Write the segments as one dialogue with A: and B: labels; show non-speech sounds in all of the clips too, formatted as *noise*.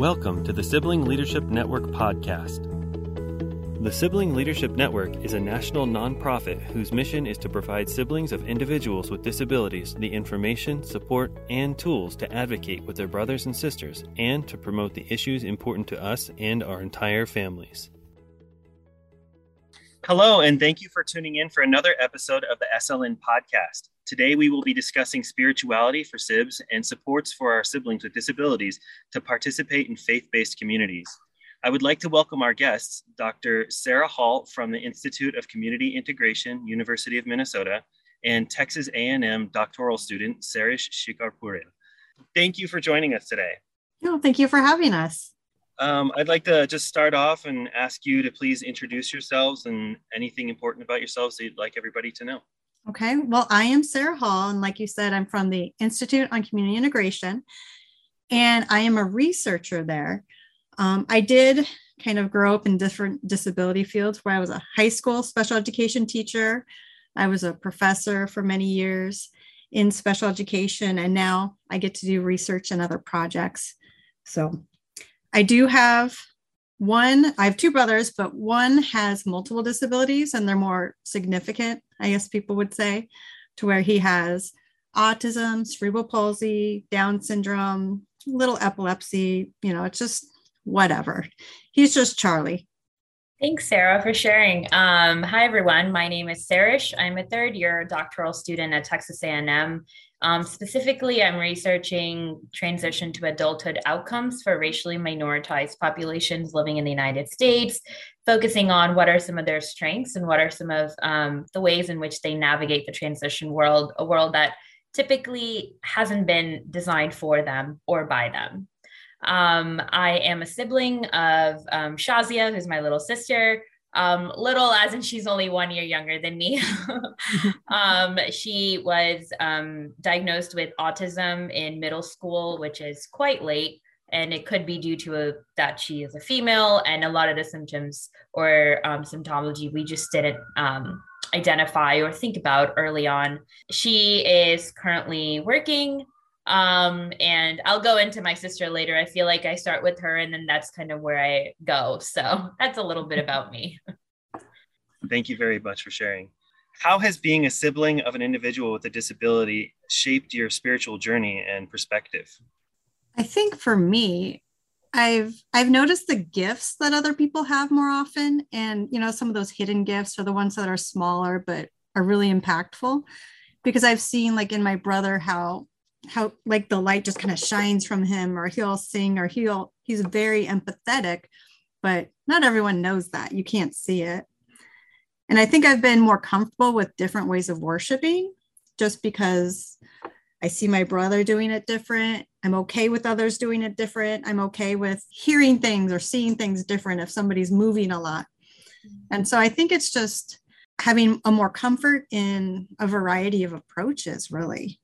A: Welcome to the Sibling Leadership Network podcast. The Sibling Leadership Network is a national nonprofit whose mission is to provide siblings of individuals with disabilities the information, support, and tools to advocate with their brothers and sisters and to promote the issues important to us and our entire families. Hello, and thank you for tuning in for another episode of the SLN podcast. Today, we will be discussing spirituality for SIBs and supports for our siblings with disabilities to participate in faith based communities. I would like to welcome our guests, Dr. Sarah Hall from the Institute of Community Integration, University of Minnesota, and Texas A&M doctoral student, Sehrish Shikarpurya. Thank you for joining us today.
B: No, thank you for having us.
A: Um, I'd like to just start off and ask you to please introduce yourselves and anything important about yourselves that you'd like everybody to know.
B: Okay, well, I am Sarah Hall, and like you said, I'm from the Institute on Community Integration, and I am a researcher there. Um, I did kind of grow up in different disability fields where I was a high school special education teacher, I was a professor for many years in special education, and now I get to do research and other projects. So I do have one, I have two brothers, but one has multiple disabilities and they're more significant, I guess people would say, to where he has autism, cerebral palsy, Down syndrome, little epilepsy, you know, it's just whatever. He's just Charlie.
C: Thanks, Sarah, for sharing. Um, hi, everyone. My name is Sehrish. I'm a third year doctoral student at Texas A&M um, specifically, I'm researching transition to adulthood outcomes for racially minoritized populations living in the United States, focusing on what are some of their strengths and what are some of um, the ways in which they navigate the transition world, a world that typically hasn't been designed for them or by them. Um, I am a sibling of um, Shazia, who's my little sister um, little as in she's only one year younger than me. *laughs* um, she was um, diagnosed with autism in middle school, which is quite late. And it could be due to a, that she is a female, and a lot of the symptoms or um, symptomology we just didn't um, identify or think about early on. She is currently working um and i'll go into my sister later. I feel like i start with her and then that's kind of where i go. So *laughs* that's a little bit about me.
A: Thank you very much for sharing. How has being a sibling of an individual with a disability shaped your spiritual journey and perspective?
B: I think for me i've i've noticed the gifts that other people have more often and you know some of those hidden gifts are the ones that are smaller but are really impactful because i've seen like in my brother how how like the light just kind of shines from him or he'll sing or he'll he's very empathetic but not everyone knows that. You can't see it. And i think i've been more comfortable with different ways of worshiping just because i see my brother doing it different. I'm okay with others doing it different. I'm okay with hearing things or seeing things different if somebody's moving a lot. And so i think it's just having a more comfort in a variety of approaches really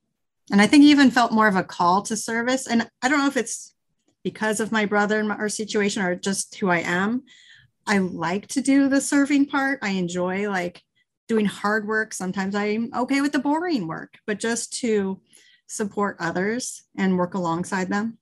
B: and I think he even felt more of a call to service. And I don't know if it's because of my brother and our situation or just who I am. I like to do the serving part. I enjoy like doing hard work. Sometimes I'm okay with the boring work, but just to support others and work alongside them.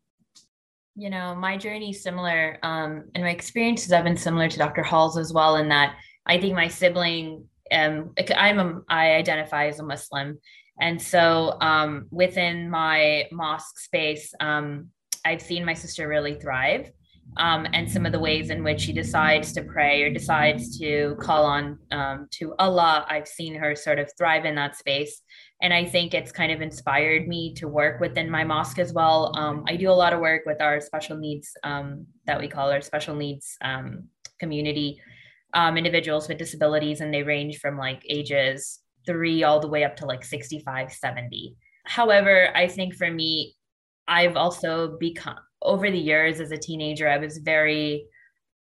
C: You know, my journey is similar, um, and my experiences have been similar to Dr. Hall's as well. In that, I think my sibling, um, I'm a, I identify as a Muslim, and so um, within my mosque space, um, I've seen my sister really thrive. Um, and some of the ways in which she decides to pray or decides to call on um, to Allah, I've seen her sort of thrive in that space. And I think it's kind of inspired me to work within my mosque as well. Um, I do a lot of work with our special needs um, that we call our special needs community, individuals with disabilities, and they range from like ages three all the way up to like 65, 70. However, I think for me, I've also become over the years as a teenager, I was very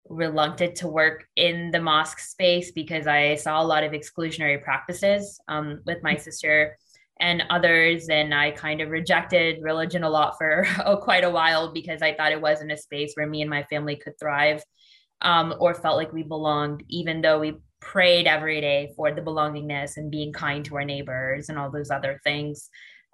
C: reluctant to work in the mosque space because I saw a lot of exclusionary practices um, with my sister and others. And I kind of rejected religion a lot for oh, *laughs* quite a while because I thought it wasn't a space where me and my family could thrive um, or felt like we belonged, even though we prayed every day for the belongingness and being kind to our neighbors and all those other things.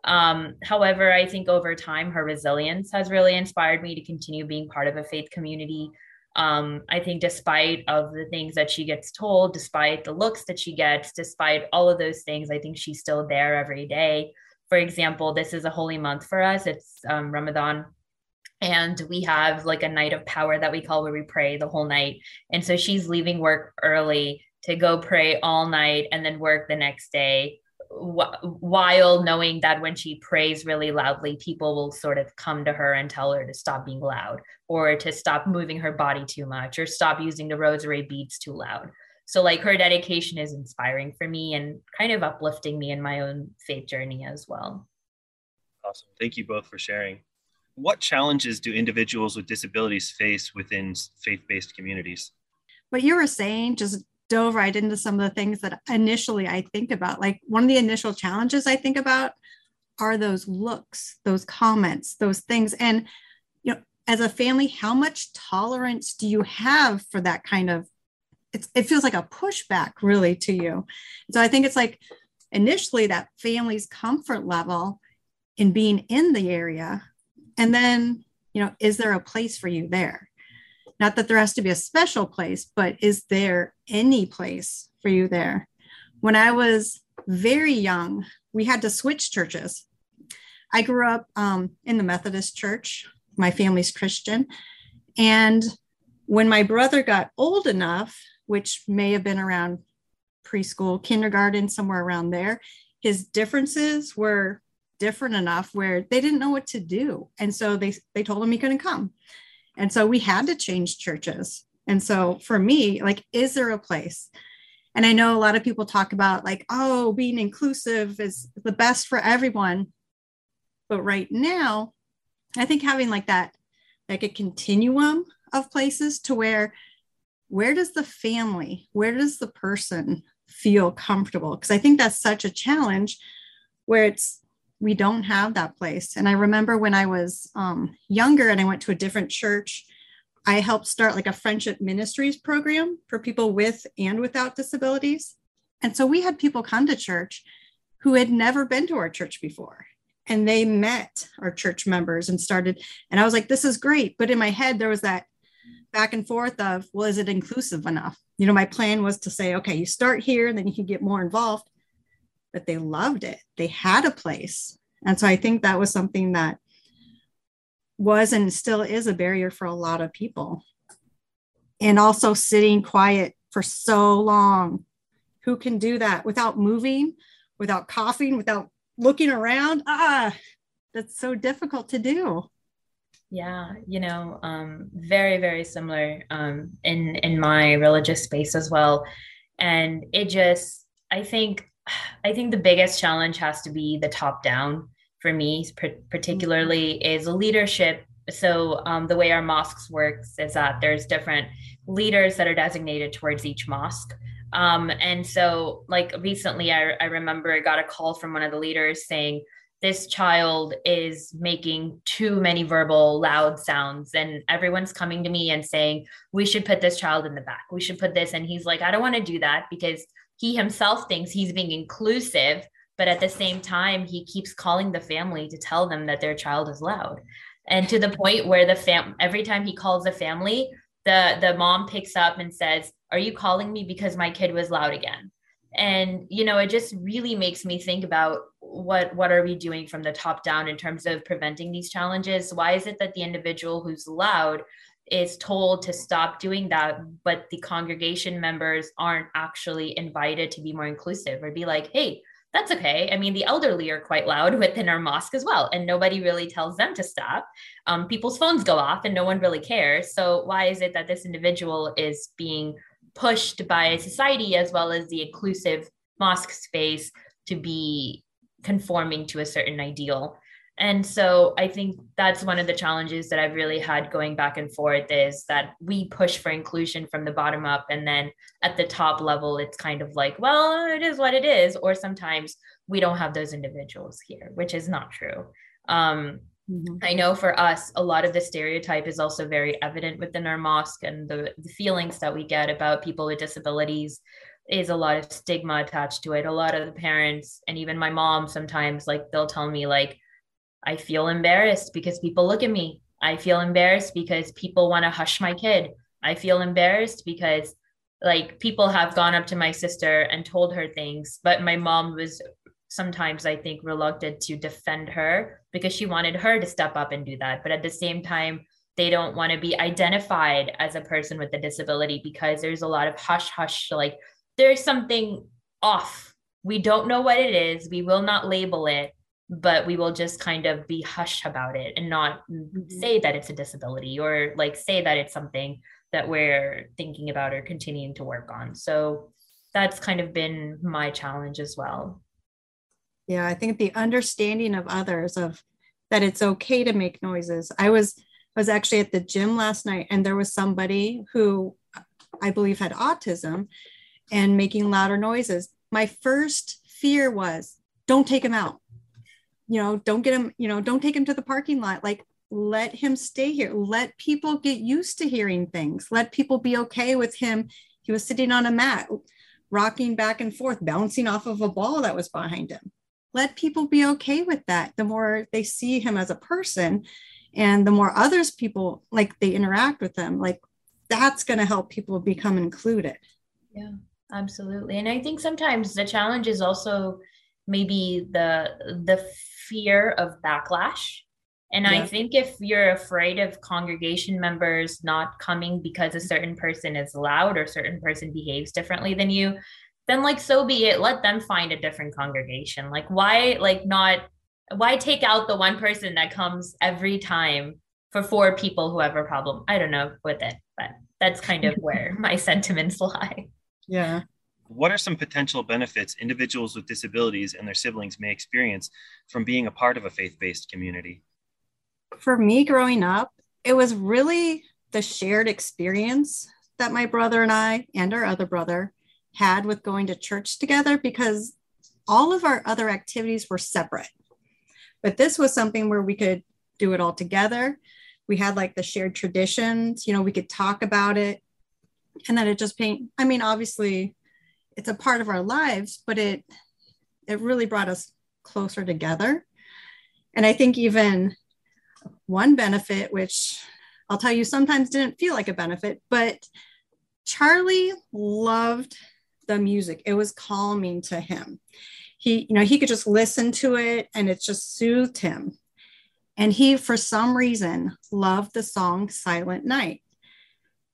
C: Um, however, I think over time, her resilience has really inspired me to continue being part of a faith community. Um, I think despite of the things that she gets told, despite the looks that she gets, despite all of those things, I think she's still there every day. For example, this is a holy month for us. It's um, Ramadan and we have like a night of power that we call where we pray the whole night and so she's leaving work early to go pray all night and then work the next day while knowing that when she prays really loudly people will sort of come to her and tell her to stop being loud or to stop moving her body too much or stop using the rosary beads too loud. So like her dedication is inspiring for me and kind of uplifting me in my own faith journey as well.
A: Awesome. Thank you both for sharing. What challenges do individuals with disabilities face within faith-based communities?
B: What you were saying just dove right into some of the things that initially I think about. Like one of the initial challenges I think about are those looks, those comments, those things. And you know, as a family, how much tolerance do you have for that kind of it feels like a pushback really to you. So I think it's like initially that family's comfort level in being in the area and then, you know, is there a place for you there? Not that there has to be a special place, but is there any place for you there? When I was very young, we had to switch churches. I grew up um, in the Methodist church. My family's Christian. And when my brother got old enough, which may have been around preschool, kindergarten, somewhere around there, his differences were different enough where they didn't know what to do. And so they, they told him he couldn't come. And so we had to change churches. And so for me, like, is there a place? And I know a lot of people talk about like, oh, being inclusive is the best for everyone. But right now, I think having like that, like a continuum of places to where, where does the family, where does the person feel comfortable? Because I think that's such a challenge where it's we don't have that place. And I remember when I was um, younger and I went to a different church, I helped start like a friendship ministries program for people with and without disabilities. And so we had people come to church who had never been to our church before. And they met our church members and started. And I was like, this is great. But in my head, there was that back and forth of, well, is it inclusive enough? You know, my plan was to say, okay, you start here and then you can get more involved but they loved it. They had a place. And so I think that was something that was and still is a barrier for a lot of people. And also sitting quiet for so long. Who can do that without moving, without coughing, without looking around? Ah, that's so difficult to do.
C: Yeah, you know, um, very, very similar um, in in my religious space as well, and it just, I think *sighs* I think the biggest challenge has to be the top down for me, particularly mm-hmm. is leadership. So um, the way our mosques works is that there's different leaders that are designated towards each mosque. Um, and so, like recently, I, I remember I got a call from one of the leaders saying, this child is making too many verbal loud sounds and everyone's coming to me and saying we should put this child in the back we should put this and he's like i don't want to do that because he himself thinks he's being inclusive, but at the same time, he keeps calling the family to tell them that their child is loud. And to the point where the fam every time he calls the family, the the mom picks up and says, "Are you calling me because my kid was loud again?" And you know, it just really makes me think about what what are we doing from the top down in terms of preventing these challenges? Why is it that the individual who's loud is told to stop doing that, but the congregation members aren't actually invited to be more inclusive or be like, hey, that's okay. I mean, the elderly are quite loud *laughs* within our mosque as well, and nobody really tells them to stop. Um, people's phones go off and no one really cares. So, why is it that this individual is being pushed by society as well as the inclusive mosque space to be conforming to a certain ideal? And so I think that's one of the challenges that I've really had going back and forth is that we push for inclusion from the bottom up. And then at the top level, it's kind of like, well, it is what it is. Or sometimes we don't have those individuals here, which is not true. Um, mm-hmm. I know for us, a lot of the stereotype is also very evident within our mosque and the, the feelings that we get about people with disabilities is a lot of stigma attached to it. A lot of the parents and even my mom sometimes like they'll tell me like I feel embarrassed because people look at me. I feel embarrassed because people want to hush my kid. I feel embarrassed because like people have gone up to my sister and told her things, but my mom was sometimes I think reluctant to defend her because she wanted her to step up and do that. But at the same time, they don't want to be identified as a person with a disability because there's a lot of hush hush like there's something off. We don't know what it is. We will not label it, but we will just kind of be hush about it and not mm-hmm. say that it's a disability or like say that it's something that we're thinking about or continuing to work on. So that's kind of been my challenge as well.
B: Yeah, I think the understanding of others of that it's okay to make noises. I was I was actually at the gym last night and there was somebody who I believe had autism and making louder noises. My first fear was don't take him out. You know, don't get him, you know, don't take him to the parking lot. Like let him stay here. Let people get used to hearing things. Let people be okay with him. He was sitting on a mat, rocking back and forth, bouncing off of a ball that was behind him. Let people be okay with that. The more they see him as a person and the more others people like they interact with them, like that's going to help people become included.
C: Yeah, absolutely. And I think sometimes the challenge is also maybe the the fear of backlash and yeah. I think if you're afraid of congregation members not coming because a certain person is loud or certain person behaves differently than you, then like so be it. Let them find a different congregation. Like why like not why take out the one person that comes every time for four people who have a problem? I don't know with it, but that's kind of *laughs* where my sentiments lie.
B: Yeah.
A: What are some potential benefits individuals with disabilities and their siblings may experience from being a part of a faith based community?
B: for me growing up, it was really the shared experience that my brother and I and our other brother had with going to church together because all of our other activities were separate. But this was something where we could do it all together. We had like the shared traditions, you know, we could talk about it. And then it just paint, I mean, obviously it's a part of our lives, but it it really brought us closer together. And I think even one benefit, which I'll tell you sometimes didn't feel like a benefit, but Charlie loved the music. It was calming to him. He, you know, he could just listen to it and it just soothed him. And he, for some reason, loved the song Silent Night.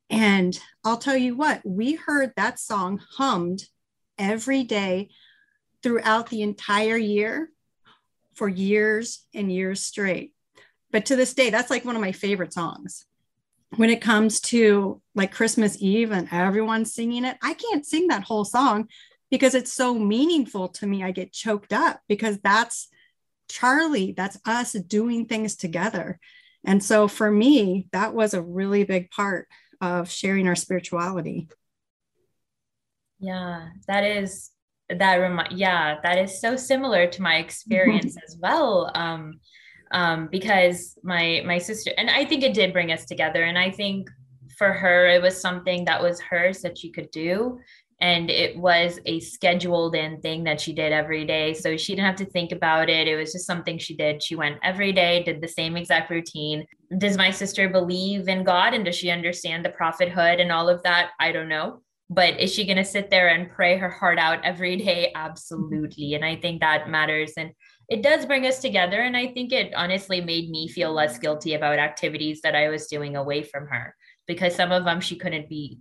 B: And I'll tell you what, we heard that song hummed every day throughout the entire year for years and years straight. But to this day that's like one of my favorite songs. When it comes to like christmas eve and everyone singing it i can't sing that whole song because it's so meaningful to me. I get choked up because that's charlie that's us doing things together. And so for me that was a really big part of sharing our spirituality
C: yeah that is that remind yeah that is so similar to my experience *laughs* as well um um, because my my sister and I think it did bring us together. And I think for her, it was something that was hers that she could do. And it was a scheduled in thing that she did every day. So she didn't have to think about it. It was just something she did. She went every day, did the same exact routine. Does my sister believe in God and does she understand the prophethood and all of that? I don't know. But is she going to sit there and pray her heart out every day? Absolutely. And I think that matters. And it does bring us together. And I think it honestly made me feel less guilty about activities that I was doing away from her because some of them she couldn't be,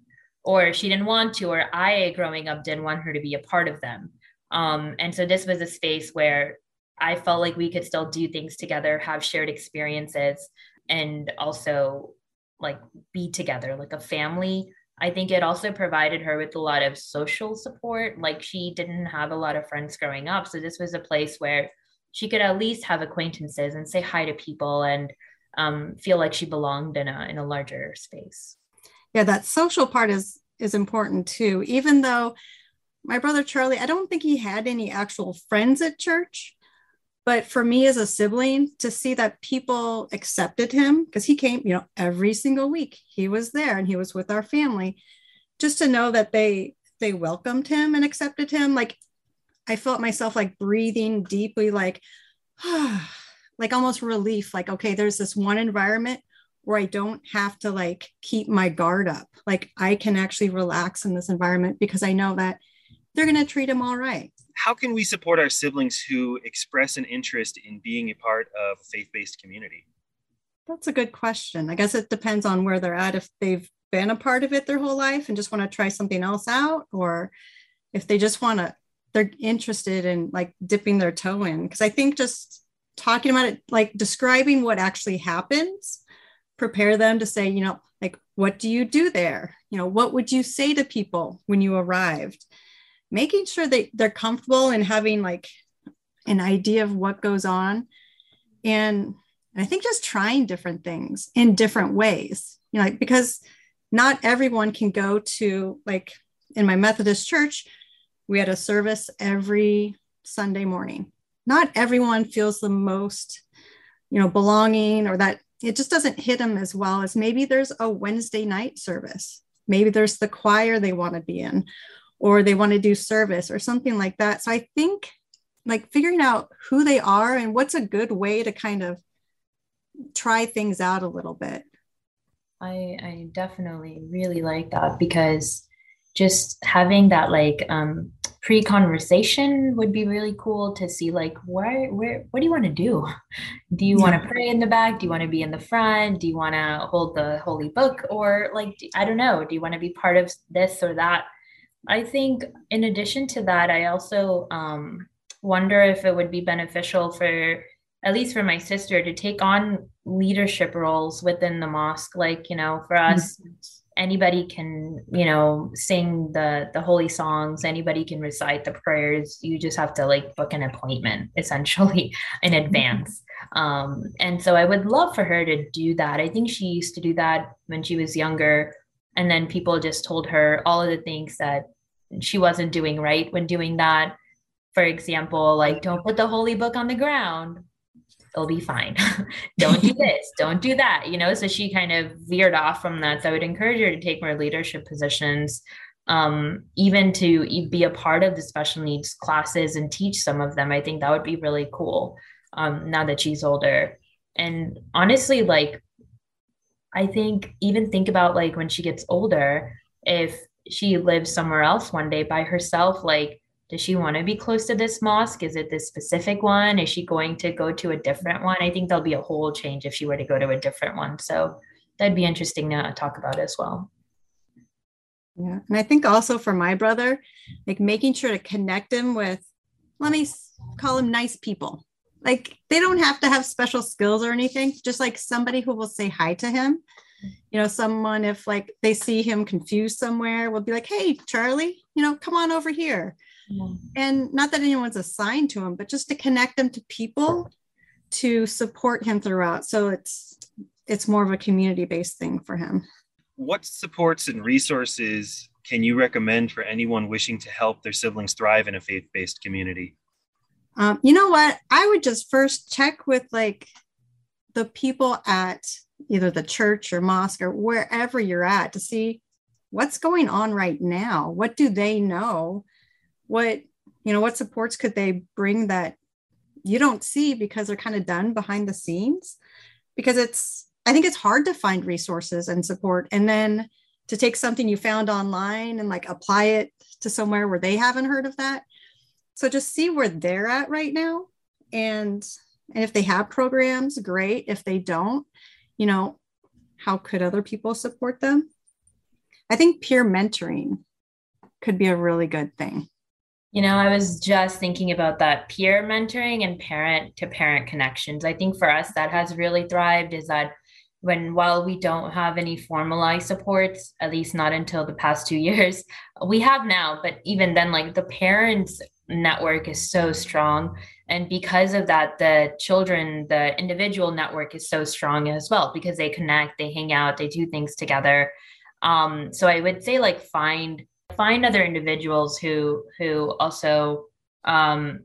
C: or she didn't want to, or I, growing up, didn't want her to be a part of them. Um, and so this was a space where I felt like we could still do things together, have shared experiences, and also like be together like a family. I think it also provided her with a lot of social support. Like she didn't have a lot of friends growing up. So this was a place where she could at least have acquaintances and say hi to people and um, feel like she belonged in a in a larger space.
B: Yeah, that social part is is important too. Even though my brother Charlie, I don't think he had any actual friends at church, but for me as a sibling to see that people accepted him because he came, you know, every single week he was there and he was with our family, just to know that they they welcomed him and accepted him. Like I felt myself like breathing deeply, like, *sighs* like almost relief. Like, okay, there's this one environment where I don't have to like keep my guard up. Like I can actually relax in this environment because I know that they're going to treat them all right.
A: How can we support our siblings who express an interest in being a part of a faith based community?
B: That's a good question. I guess it depends on where they're at. If they've been a part of it their whole life and just want to try something else out, or if they just want to, they're interested in like dipping their toe in. Because I think just talking about it, like describing what actually happens, prepare them to say, you know, like, what do you do there? You know, what would you say to people when you arrived? Making sure that they're comfortable and having like an idea of what goes on. And I think just trying different things in different ways, you know, like because not everyone can go to like in my Methodist church, we had a service every Sunday morning. Not everyone feels the most, you know, belonging or that it just doesn't hit them as well as maybe there's a Wednesday night service. Maybe there's the choir they want to be in, or they want to do service or something like that. So I think like figuring out who they are and what's a good way to kind of try things out a little bit.
C: I I definitely really like that because just having that like um pre-conversation would be really cool to see like where where what do you want to do? Do you yeah. want to pray in the back? Do you want to be in the front? Do you want to hold the holy book? Or like i don't know do you want to be part of this or that? I think in addition to that i also um wonder if it would be beneficial for at least for my sister to take on leadership roles within the mosque like you know for us mm-hmm. Anybody can you know sing the the holy songs anybody can recite the prayers. You just have to like book an appointment *laughs* essentially in advance. Um and so i would love for her to do that. I think she used to do that when she was younger. And then people just told her all of the things that she wasn't doing right when doing that. For example like don't put the holy book on the ground it'll be fine. *laughs* don't do this, don't do that, you know? So she kind of veered off from that. So I would encourage her to take more leadership positions, um, even to be a part of the special needs classes and teach some of them. I think that would be really cool um, now that she's older. And honestly, like, I think even think about like when she gets older, if she lives somewhere else one day by herself, like, does she want to be close to this mosque? Is it this specific one? Is she going to go to a different one? I think there'll be a whole change if she were to go to a different one. So that'd be interesting to talk about as well.
B: Yeah. And I think also for my brother, like making sure to connect him with, let me call him nice people. Like they don't have to have special skills or anything, just like somebody who will say hi to him. You know, someone, if like they see him confused somewhere, will be like, hey, Charlie, you know, come on over here and not that anyone's assigned to him, but just to connect them to people to support him throughout. So it's it's more of a community-based thing for him.
A: What supports and resources can you recommend for anyone wishing to help their siblings thrive in a faith-based community?
B: Um, you know what? I would just first check with like the people at either the church or mosque or wherever you're at to see what's going on right now. What do they know? What you know what supports could they bring that you don't see because they're kind of done behind the scenes? Because it's i think it's hard to find resources and support and then to take something you found online and like apply it to somewhere where they haven't heard of that. So just see where they're at right now. And and if they have programs great. If they don't you know how could other people support them? I think peer mentoring could be a really good thing
C: you know, I was just thinking about that peer mentoring and parent to parent connections. I think for us, that has really thrived is that when while we don't have any formalized supports, at least not until the past two *laughs* years, we have now, but even then, like the parents network is so strong. And because of that, the children, the individual network is so strong as well because they connect, they hang out, they do things together. Um, so I would say like find find other individuals who who also um,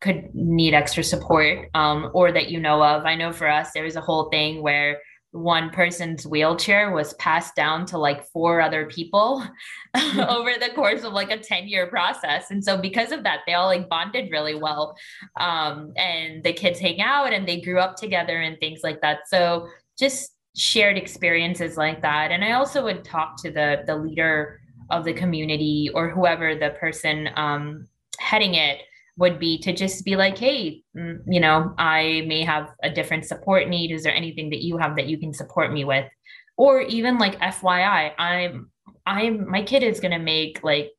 C: could need extra support um, or that you know of. I know for us, there was a whole thing where one person's wheelchair was passed down to like four other people *laughs* over the course of like a 10 year process. And so because of that they all like bonded really well um, and the kids hang out and they grew up together and things like that. So just shared experiences like that. And i also would talk to the the leader of the community or whoever the person um, heading it would be to just be like, hey, mm, you know, I may have a different support need. Is there anything that you have that you can support me with? Or even like FYI, I'm I'm my kid is gonna make like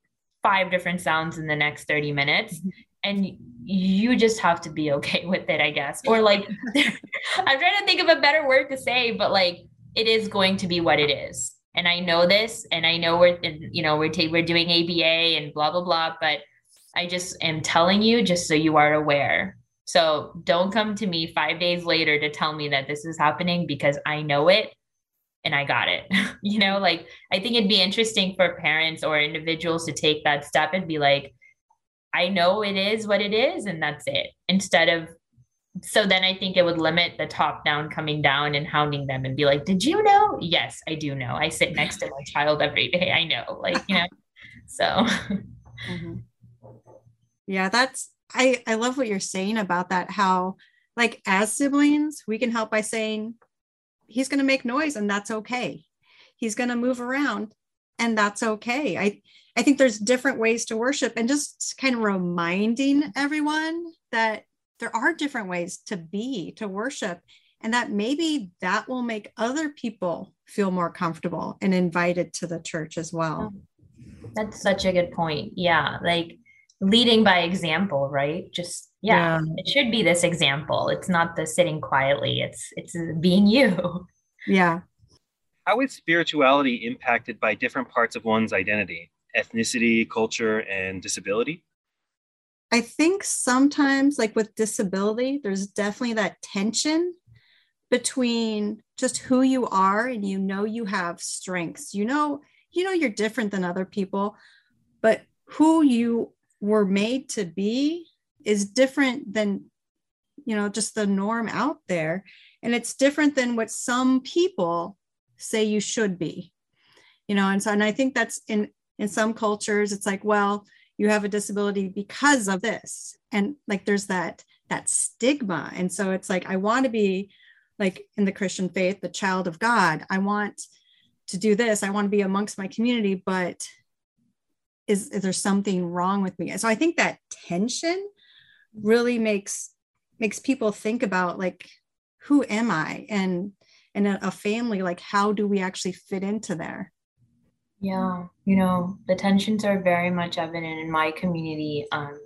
C: five different sounds in the next 30 minutes. Mm-hmm. And you just have to be okay *laughs* with it, I guess. Or like *laughs* *laughs* I'm trying to think of a better word to say, but like it is going to be what it is. And I know this, and I know we're, you know, we're ta- we're doing ABA and blah blah blah, but I just am telling you just so you are aware. So don't come to me five days later to tell me that this is happening because I know it and I got it. *laughs* you know, like I think it'd be interesting for parents or individuals to take that step and be like, I know it is what it is, and that's it. Instead of, so then I think it would limit the top down coming down and hounding them and be like, Did you know? Yes, I do know. I sit next to my child every day. I know. Like, you know, so. Mm-hmm
B: yeah that's i i love what you're saying about that how like as siblings we can help by saying he's going to make noise and that's okay he's going to move around and that's okay i i think there's different ways to worship and just kind of reminding everyone that there are different ways to be to worship and that maybe that will make other people feel more comfortable and invited to the church as well.
C: That's such a good point. Yeah like leading by example right? Just yeah, yeah, it should be this example. It's not the sitting quietly. It's it's being you. *laughs*
B: Yeah.
A: How is spirituality impacted by different parts of one's identity ethnicity culture and disability
B: i think sometimes like with disability there's definitely that tension between just who you are and you know you have strengths. You know you know you're different than other people but who you were made to be is different than you know just the norm out there. And it's different than what some people say you should be you know and so and i think that's in in some cultures it's like well you have a disability because of this. And like there's that that stigma. And so it's like i want to be like in the christian faith the child of god. I want to do this. I want to be amongst my community but is, is there something wrong with me? So i think that tension really makes makes people think about like who am i? And and a family like how do we actually fit into there
C: yeah you know the tensions are very much evident in my community um,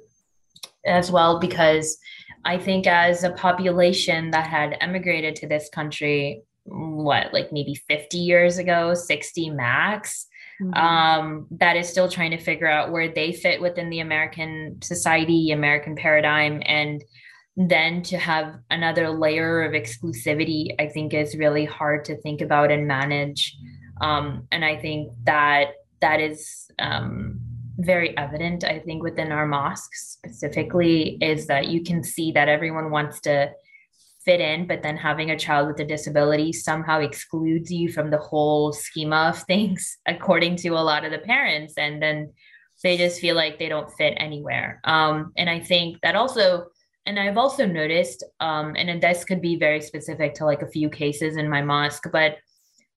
C: as well because i think as a population that had emigrated to this country what like maybe 50 years ago 60 max mm-hmm. um, that is still trying to figure out where they fit within the American society, American paradigm, and then to have another layer of exclusivity, I think is really hard to think about and manage. Um, and I think that that is um, very evident, I think, within our mosques specifically, is that you can see that everyone wants to fit in, but then having a child with a disability somehow excludes you from the whole schema of *laughs* things, according to a lot of the parents. And then they just feel like they don't fit anywhere. Um, and I think that also, and I've also noticed, um, and this could be very specific to like a few cases in my mosque, but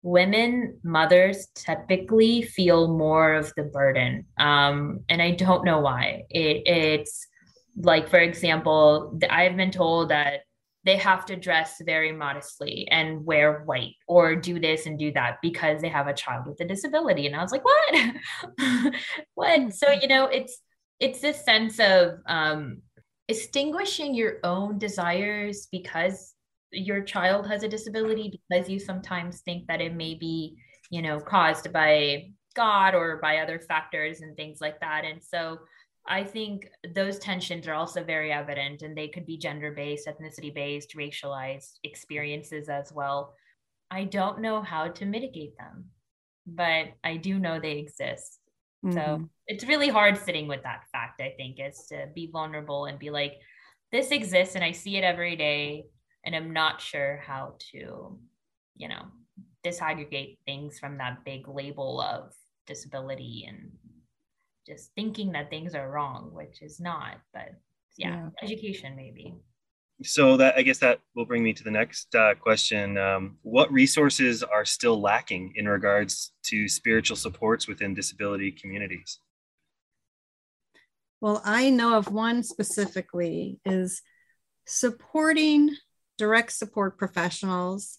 C: women mothers typically feel more of the burden um, and i don't know why. It, it's like for example i've been told that they have to dress very modestly and wear white or do this and do that because they have a child with a disability. And i was like what? *laughs* What? So you know it's it's this sense of um extinguishing your own desires because your child has a disability because you sometimes think that it may be you know caused by god or by other factors and things like that and so I think those tensions are also very evident and they could be gender based, ethnicity based, racialized experiences as well. I don't know how to mitigate them, but I do know they exist. Mm-hmm. So it's really hard sitting with that fact, I think, is to be vulnerable and be like, this exists and I see it every day and I'm not sure how to you know disaggregate things from that big label of disability and just thinking that things are wrong which is not but yeah, yeah. education maybe.
A: So that i guess that will bring me to the next uh, question. Um, what resources are still lacking in regards to spiritual supports within disability communities?
B: Well i know of one specifically is supporting direct support professionals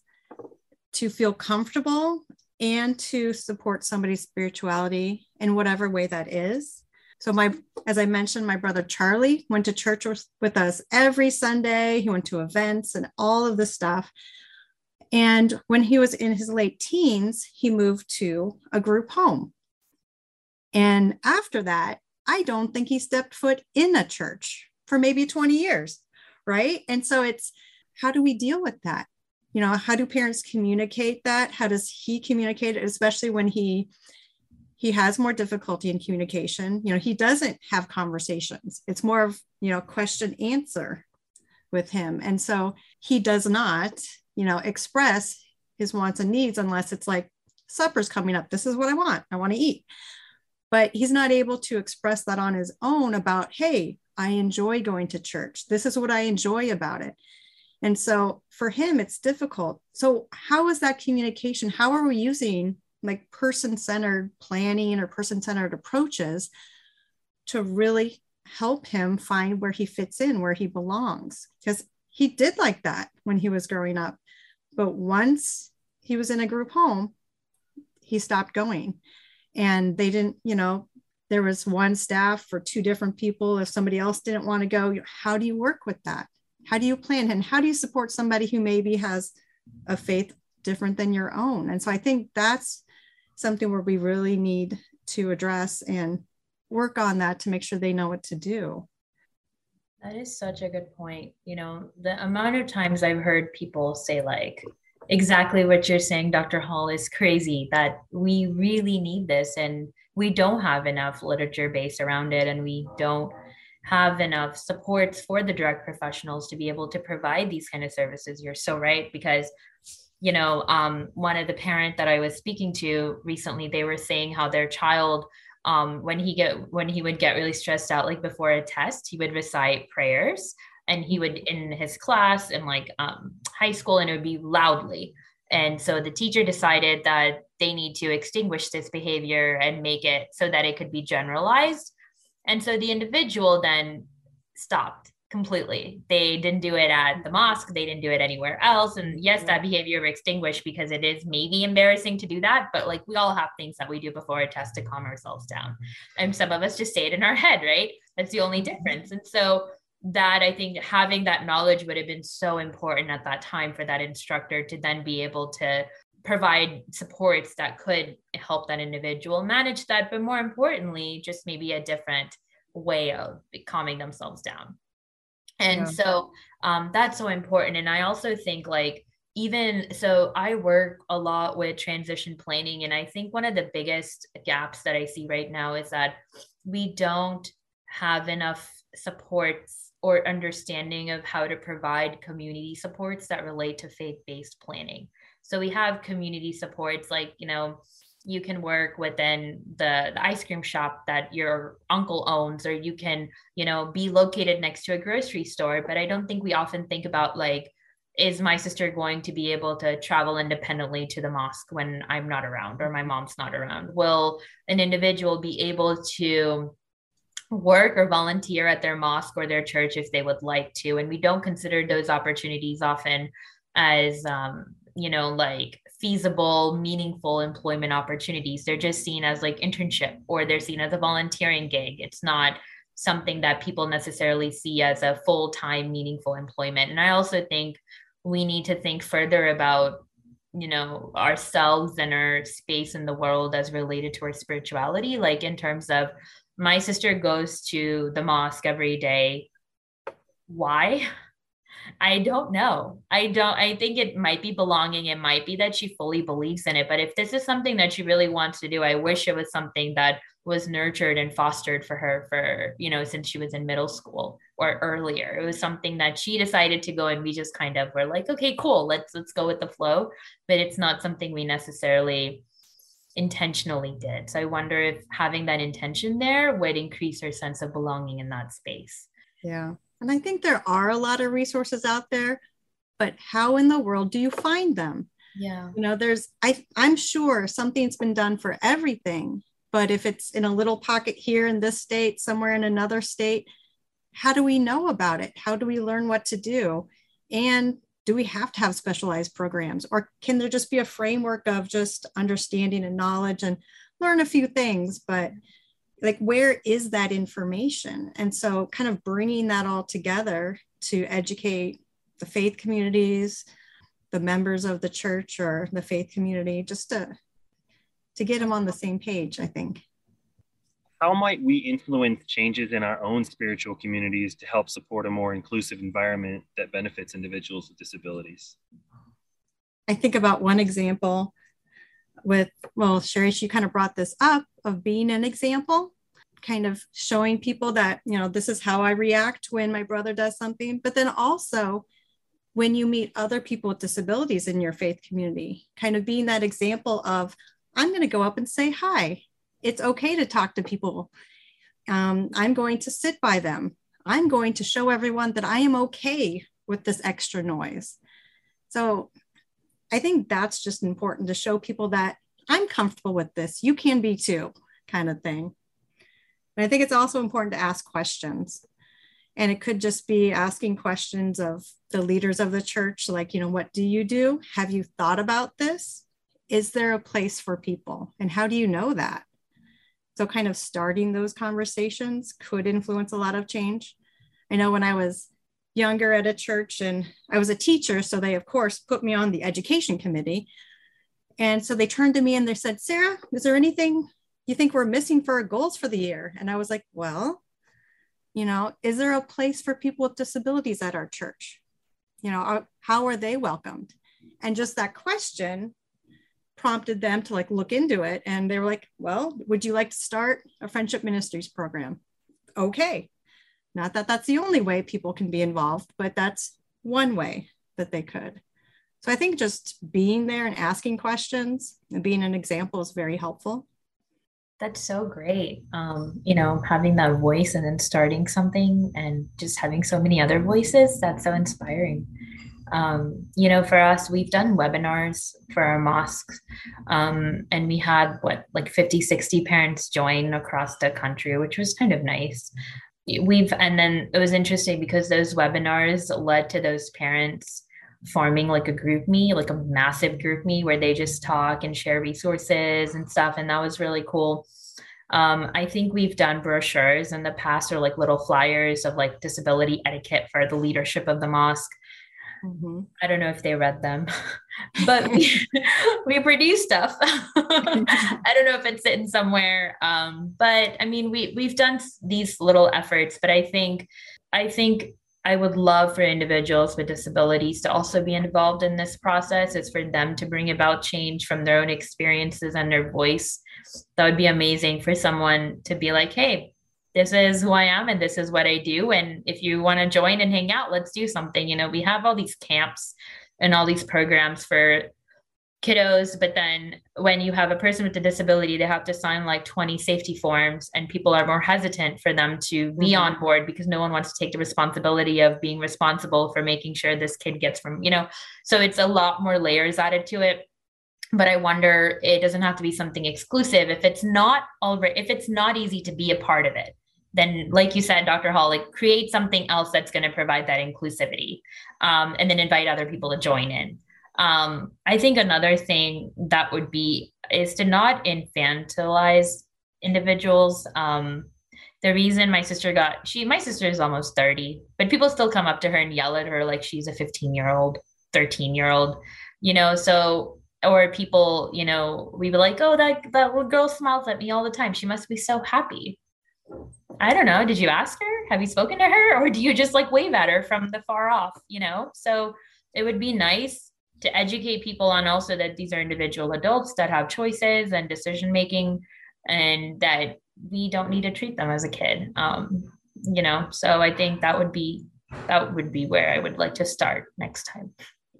B: to feel comfortable and to support somebody's spirituality in whatever way that is. So my as I mentioned my brother Charlie went to church with us every Sunday. He went to events and all of this stuff. And when he was in his late teens, he moved to a group home. And after that, I don't think he stepped foot in a church for maybe 20 years, right? And so it's how do we deal with that? you know how do parents communicate that? How does he communicate it especially when he he has more difficulty in communication? You know he doesn't have conversations. It's more of you know question answer with him. And so he does not you know express his wants and needs unless it's like supper's coming up. This is what i want. I want to eat. But he's not able to express that on his own about hey i enjoy going to church. This is what i enjoy about it and so for him, it's difficult. So, how is that communication? How are we using like person centered planning or person centered approaches to really help him find where he fits in, where he belongs? Because he did like that when he was growing up. But once he was in a group home, he stopped going. And they didn't, you know, there was one staff for two different people. If somebody else didn't want to go, how do you work with that? How do you plan? And how do you support somebody who maybe has a faith different than your own? And so i think that's something where we really need to address and work on that to make sure they know what to do.
C: That is such a good point. You know the amount of times i've heard people say like exactly what you're saying dr hall is crazy that we really need this and we don't have enough literature based around it and we don't have enough supports for the drug professionals to be able to provide these kind of services. You're so right because you know um, one of the parent that i was speaking to recently they were saying how their child um, when he get when he would get really stressed out like before a test he would recite prayers and he would in his class in like um, high school and it would be loudly. And so the teacher decided that they need to extinguish this behavior and make it so that it could be generalized and so the individual then stopped completely. They didn't do it at the mosque, they didn't do it anywhere else. And yes, that behavior extinguished because it is maybe embarrassing to do that, but like we all have things that we do before a test to calm ourselves down. And some of us just say it in our head, right? That's the only difference. And so that I think having that knowledge would have been so important at that time for that instructor to then be able to provide supports that could help that individual manage that but more importantly just maybe a different way of calming themselves down. And yeah. so um, that's so important. And i also think like even so i work a lot with transition planning and i think one of the biggest gaps that i see right now is that we don't have enough supports or understanding of how to provide community supports that relate to faith-based planning so we have community supports like, you know, you can work within the, the ice cream shop that your uncle owns, or you can, you know, be located next to a grocery store. But I don't think we often think about like, is my sister going to be able to travel independently to the mosque when I'm not around or my mom's not around? Will an individual be able to work or volunteer at their mosque or their church if they would like to? And we don't consider those opportunities often as um, you know, like feasible, meaningful employment opportunities. They're just seen as like internship or they're seen as a volunteering gig. It's not something that people necessarily see as a full time, meaningful employment. And I also think we need to think further about you know ourselves and our space in the world as related to our spirituality like in terms of my sister goes to the mosque every day why I don't know. I don't, I think it might be belonging. It might be that she fully believes in it. But if this is something that she really wants to do, I wish it was something that was nurtured and fostered for her for you know since she was in middle school or earlier it was something that she decided to go and we just kind of were like okay cool let's let's go with the flow but it's not something we necessarily intentionally did so i wonder if having that intention there would increase her sense of belonging in that space
B: yeah and i think there are a lot of resources out there but how in the world do you find them?
C: Yeah.
B: You know there's i i'm sure something's been done for everything but if it's in a little pocket here in this state somewhere in another state how do we know about it? How do we learn what to do? And do we have to have specialized programs? Or can there just be a framework of just understanding and knowledge and learn a few things? But like where is that information? And so kind of bringing that all together to educate the faith communities the members of the church or the faith community just to to get them on the same page i think.
A: How might we influence changes in our own spiritual communities to help support a more inclusive environment that benefits individuals with disabilities?
B: I think about one example with well Sehrish she kind of brought this up of being an example kind of showing people that you know this is how i react when my brother does something but then also when you meet other people with disabilities in your faith community, kind of being that example of, I'm going to go up and say hi. It's okay to talk to people. Um, I'm going to sit by them. I'm going to show everyone that I am okay with this extra noise. So I think that's just important to show people that I'm comfortable with this. You can be too, kind of thing. And I think it's also important to ask questions. And it could just be asking questions of the leaders of the church like you know what do you do? Have you thought about this? Is there a place for people? And how do you know that? So kind of starting those conversations could influence a lot of change. I know when i was younger at a church and i was a teacher so they of course put me on the education committee. And so they turned to me and they said sarah is there anything you think we're missing for our goals for the year? And i was like well you know is there a place for people with disabilities at our church? You know how are they welcomed? And just that question prompted them to like look into it and they were like well would you like to start a friendship ministries program? Okay not that that's the only way people can be involved but that's one way that they could so i think just being there and asking questions and being an example is very helpful
C: that's so great. Um, you know, having that voice and then starting something and just having so many other voices, that's so inspiring. Um, you know, for us, we've done webinars for our mosques, um, and we had what, like 50, 60 parents join across the country, which was kind of nice. We've, and then it was interesting because those webinars led to those parents forming like a GroupMe like a massive GroupMe where they just talk and share resources and stuff. And that was really cool. Um, I think we've done brochures in the past or like little flyers of like disability etiquette for the leadership of the mosque. Mm-hmm. I don't know if they read them, *laughs* but *laughs* we, *laughs* we produce stuff. I don't know if it's sitting somewhere. Um, but I mean, we, we've done these little efforts, but I think, I think I would love for individuals with disabilities to also be involved in this process. It's for them to bring about change from their own experiences and their voice. That would be amazing for someone to be like, hey, this is who I am and this is what I do. And if you want to join and hang out, let's do something. You know, we have all these camps and all these programs for kiddos but then when you have a person with a disability they have to sign like 20 safety forms and people are more hesitant for them to be mm-hmm. on board because no one wants to take the responsibility of being responsible for making sure this kid gets from you know so it's a lot more layers added to it but i wonder it doesn't have to be something exclusive if it's not already if it's not easy to be a part of it then like you said dr hall like create something else that's going to provide that inclusivity um, and then invite other people to join in um, I think another thing that would be is to not infantilize individuals. Um, the reason my sister got she my sister is almost 30, but people still come up to her and yell at her like she's a 15 year old, 13 year old, you know, so or people, you know, we be like, oh, that that little girl smiles at me all the time. She must be so happy. I don't know. Did you ask her? Have you spoken to her? Or do you just like wave at her from the far off? You know? So it would be nice to educate people on also that these are individual adults that have choices and decision making and that we don't need to treat them as a kid. Um, you know, so I think that would be that would be where I would like to start next time.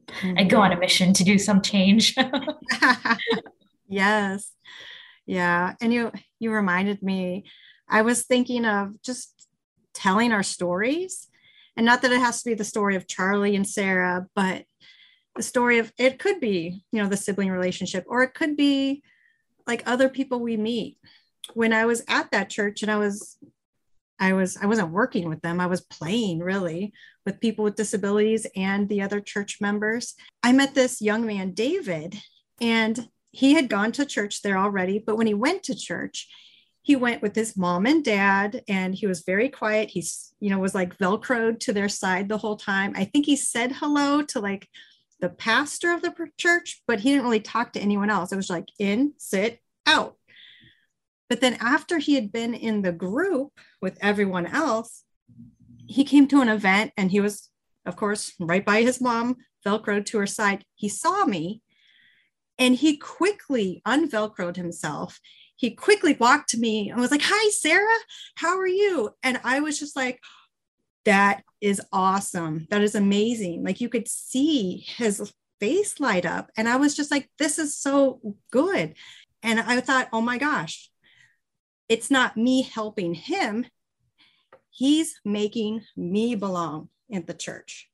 C: Mm-hmm. I go on a mission to do some change. *laughs* *laughs*
B: yes. Yeah. And you you reminded me, I was thinking of just telling our stories. And not that it has to be the story of Charlie and Sarah, but the story of it could be, you know, the sibling relationship, or it could be like other people we meet. When I was at that church and I was I was I wasn't working with them. I was playing really with people with disabilities and the other church members. I met this young man, David, and he had gone to church there already, but when he went to church, he went with his mom and dad and he was very quiet. He's, you know, was like velcroed to their side the whole time. I think he said hello to like the pastor of the church, but he didn't really talk to anyone else. It was like in, sit, out. But then after he had been in the group with everyone else, he came to an event and he was, of course, right by his mom, Velcroed to her side. He saw me and he quickly unvelcroed himself. He quickly walked to me and was like, Hi, Sarah, how are you? And I was just like, That is awesome. That is amazing. Like you could see his face light up. And I was just like, This is so good. And I thought, Oh my gosh, it's not me helping him. He's making me belong in the church.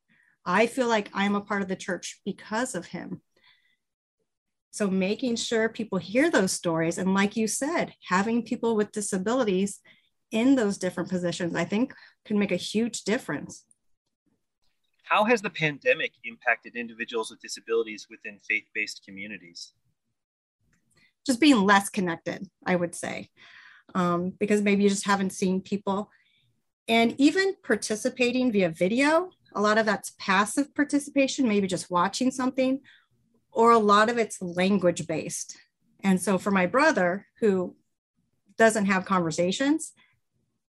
B: I feel like I'm a part of the church because of him. So, making sure people hear those stories, and like you said, having people with disabilities in those different positions, I think can make a huge difference.
A: How has the pandemic impacted individuals with disabilities within faith based communities?
B: Just being less connected, I would say um, because maybe you just haven't seen people. And even participating via video, a lot of that's passive participation, maybe just watching something, or a lot of it's language based. And so for my brother who doesn't have conversations,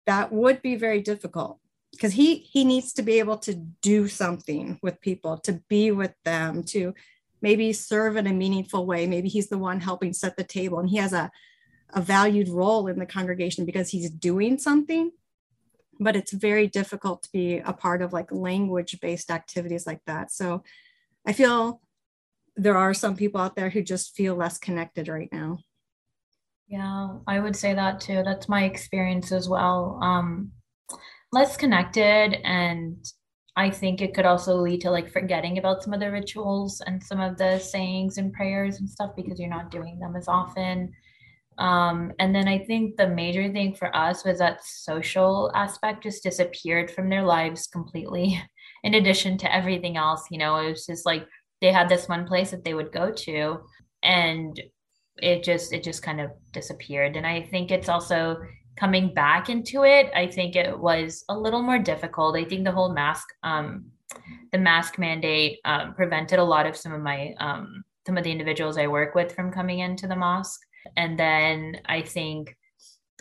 B: that would be very difficult because he he needs to be able to do something with people, to be with them, to maybe serve in a meaningful way. Maybe he's the one helping set the table and he has a a valued role in the congregation because he's doing something but it's very difficult to be a part of like language based activities like that so i feel there are some people out there who just feel less connected right now.
C: Yeah i would say that too. That's my experience as well. Um less connected and i think it could also lead to like forgetting about some of the rituals and some of the sayings and prayers and stuff because you're not doing them as often. Um, and then I think the major thing for us was that social aspect just disappeared from their lives completely. *laughs* In addition to everything else, you know, it was just like they had this one place that they would go to, and it just it just kind of disappeared. And I think it's also coming back into it. I think it was a little more difficult. I think the whole mask, um, the mask mandate, um, prevented a lot of some of my um, some of the individuals I work with from coming into the mosque and then i think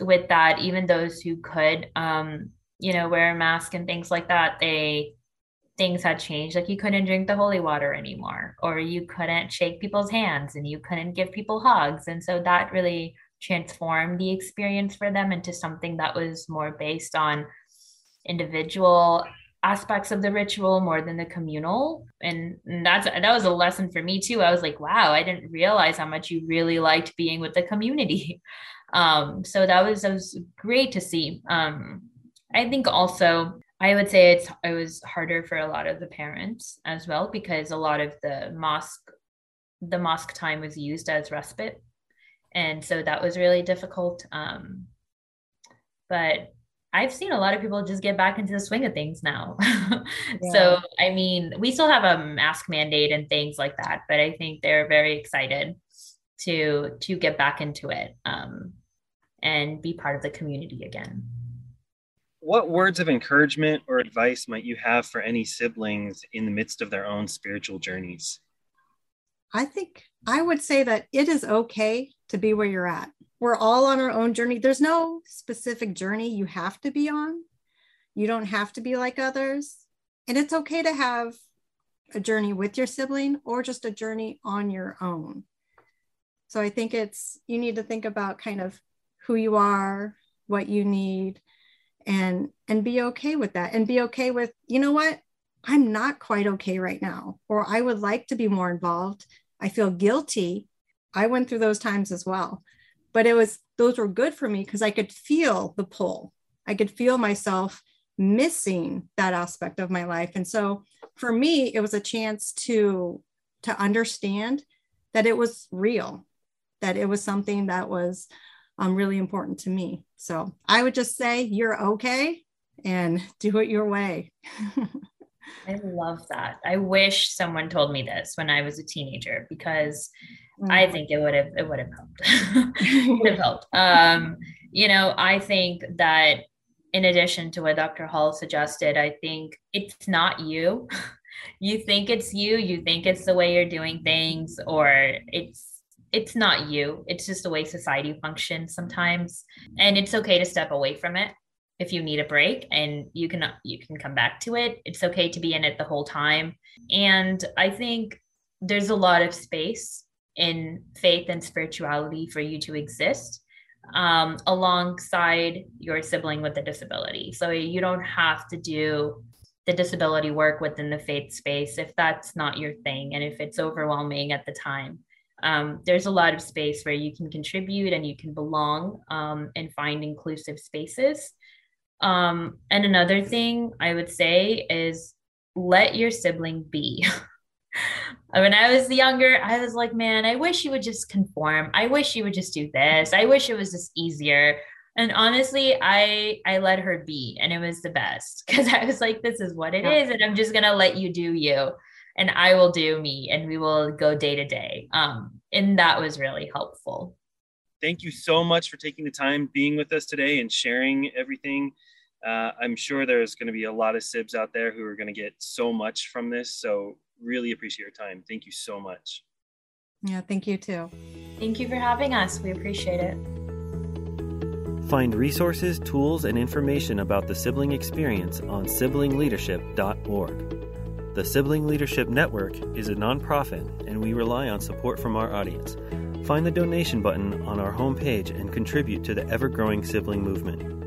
C: with that even those who could um you know wear a mask and things like that they things had changed. Like you couldn't drink the holy water anymore or you couldn't shake people's hands and you couldn't give people hugs. And so that really transformed the experience for them into something that was more based on individual aspects of the ritual more than the communal. And that's that was a lesson for me too. I was like wow i didn't realize how much you really liked being with the community. *laughs* Um so that was that was great to see. Um i think also i would say it's it was harder for a lot of the parents as well because a lot of the mosque the mosque time was used as respite and so that was really difficult um but I've seen a lot of people just get back into the swing of things now. *laughs* yeah. So, I mean, we still have a mask mandate and things like that, but I think they're very excited to to get back into it um, and be part of the community again.
A: What words of encouragement or advice might you have for any siblings in the midst of their own spiritual journeys?
B: I think I would say that it is okay to be where you're at we're all on our own journey. There's no specific journey you have to be on. You don't have to be like others. And it's okay to have a journey with your sibling or just a journey on your own. So I think it's, you need to think about kind of who you are, what you need, and and be okay with that and be okay with, you know what? I'm not quite okay right now, or I would like to be more involved. I feel guilty. I went through those times as well. But it was those were good for me because I could feel the pull. I could feel myself missing that aspect of my life. And so for me, it was a chance to to understand that it was real, that it was something that was um, really important to me. So I would just say, you're okay and do it your way. *laughs*
C: I love that. I wish someone told me this when I was a teenager because mm. I think it would have it would have helped. *laughs* would have helped. Um, you know, I think that in addition to what Dr. Hall suggested, I think it's not you. *laughs* you think it's you, you think it's the way you're doing things, or it's it's not you. It's just the way society functions sometimes. And it's okay to step away from it if you need a break and you can you can come back to it it's okay to be in it the whole time and i think there's a lot of space in faith and spirituality for you to exist um, alongside your sibling with a disability so you don't have to do the disability work within the faith space if that's not your thing and if it's overwhelming at the time um, there's a lot of space where you can contribute and you can belong um, and find inclusive spaces um, and another thing I would say is let your sibling be. *laughs* when I was younger, I was like, man, I wish you would just conform. I wish you would just do this. I wish it was just easier. And honestly, I I let her be, and it was the best *laughs* because I was like, this is what it yeah. is, and I'm just gonna let you do you, and I will do me, and we will go day to day. Um, and that was really helpful
A: thank you so much for taking the time being with us today and sharing everything. Uh, I'm sure there's going to be a lot of SIBs out there who are going to get so much from this. So, really appreciate your time. Thank you so much.
B: Yeah, thank you too.
C: Thank you for having us. We appreciate it.
D: Find resources, tools, and information about the sibling experience on siblingleadership.org. The Sibling Leadership Network is a nonprofit, and we rely on support from our audience. Find the donation button on our homepage and contribute to the ever growing sibling movement.